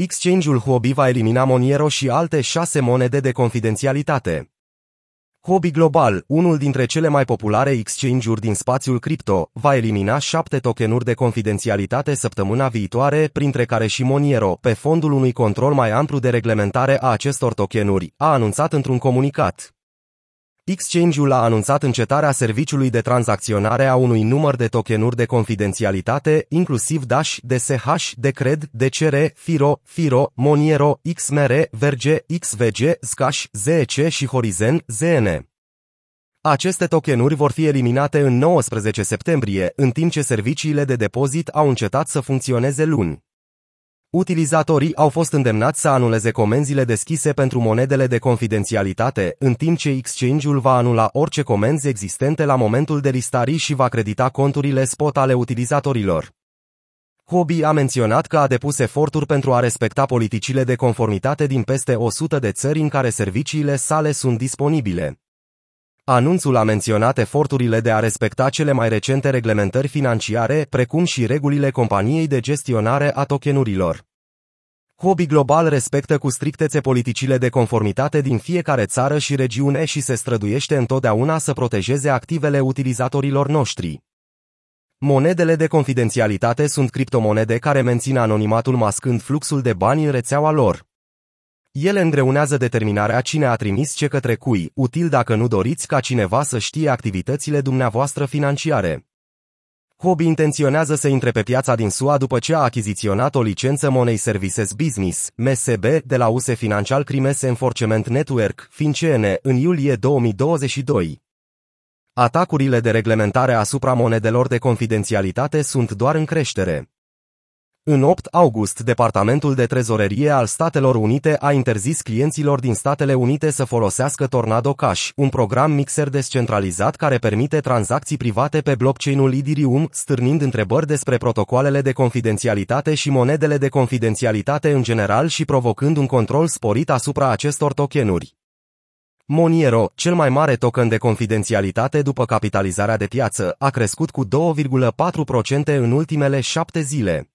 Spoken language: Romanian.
Exchange-ul Huobi va elimina Monero și alte șase monede de confidențialitate. Hobby Global, unul dintre cele mai populare exchange-uri din spațiul cripto, va elimina șapte tokenuri de confidențialitate săptămâna viitoare, printre care și Monero, pe fondul unui control mai amplu de reglementare a acestor tokenuri, a anunțat într-un comunicat. Exchange-ul a anunțat încetarea serviciului de tranzacționare a unui număr de tokenuri de confidențialitate, inclusiv Dash, DSH, Decred, DCR, Firo, Firo, Moniero, XMR, Verge, XVG, Zcash, ZEC și Horizen, ZN. Aceste tokenuri vor fi eliminate în 19 septembrie, în timp ce serviciile de depozit au încetat să funcționeze luni. Utilizatorii au fost îndemnați să anuleze comenzile deschise pentru monedele de confidențialitate, în timp ce exchange-ul va anula orice comenzi existente la momentul de listării și va credita conturile spot ale utilizatorilor. Hobby a menționat că a depus eforturi pentru a respecta politicile de conformitate din peste 100 de țări în care serviciile sale sunt disponibile. Anunțul a menționat eforturile de a respecta cele mai recente reglementări financiare, precum și regulile companiei de gestionare a tokenurilor. Hobby Global respectă cu strictețe politicile de conformitate din fiecare țară și regiune și se străduiește întotdeauna să protejeze activele utilizatorilor noștri. Monedele de confidențialitate sunt criptomonede care mențin anonimatul mascând fluxul de bani în rețeaua lor. Ele îngreunează determinarea cine a trimis ce către cui, util dacă nu doriți ca cineva să știe activitățile dumneavoastră financiare. Hobby intenționează să intre pe piața din SUA după ce a achiziționat o licență Money Services Business, MSB, de la USE Financial Crimes Enforcement Network, FinCN, în iulie 2022. Atacurile de reglementare asupra monedelor de confidențialitate sunt doar în creștere. În 8 august, Departamentul de Trezorerie al Statelor Unite a interzis clienților din Statele Unite să folosească Tornado Cash, un program mixer descentralizat care permite tranzacții private pe blockchain-ul Ethereum, stârnind întrebări despre protocoalele de confidențialitate și monedele de confidențialitate în general și provocând un control sporit asupra acestor tokenuri. Moniero, cel mai mare token de confidențialitate după capitalizarea de piață, a crescut cu 2,4% în ultimele șapte zile.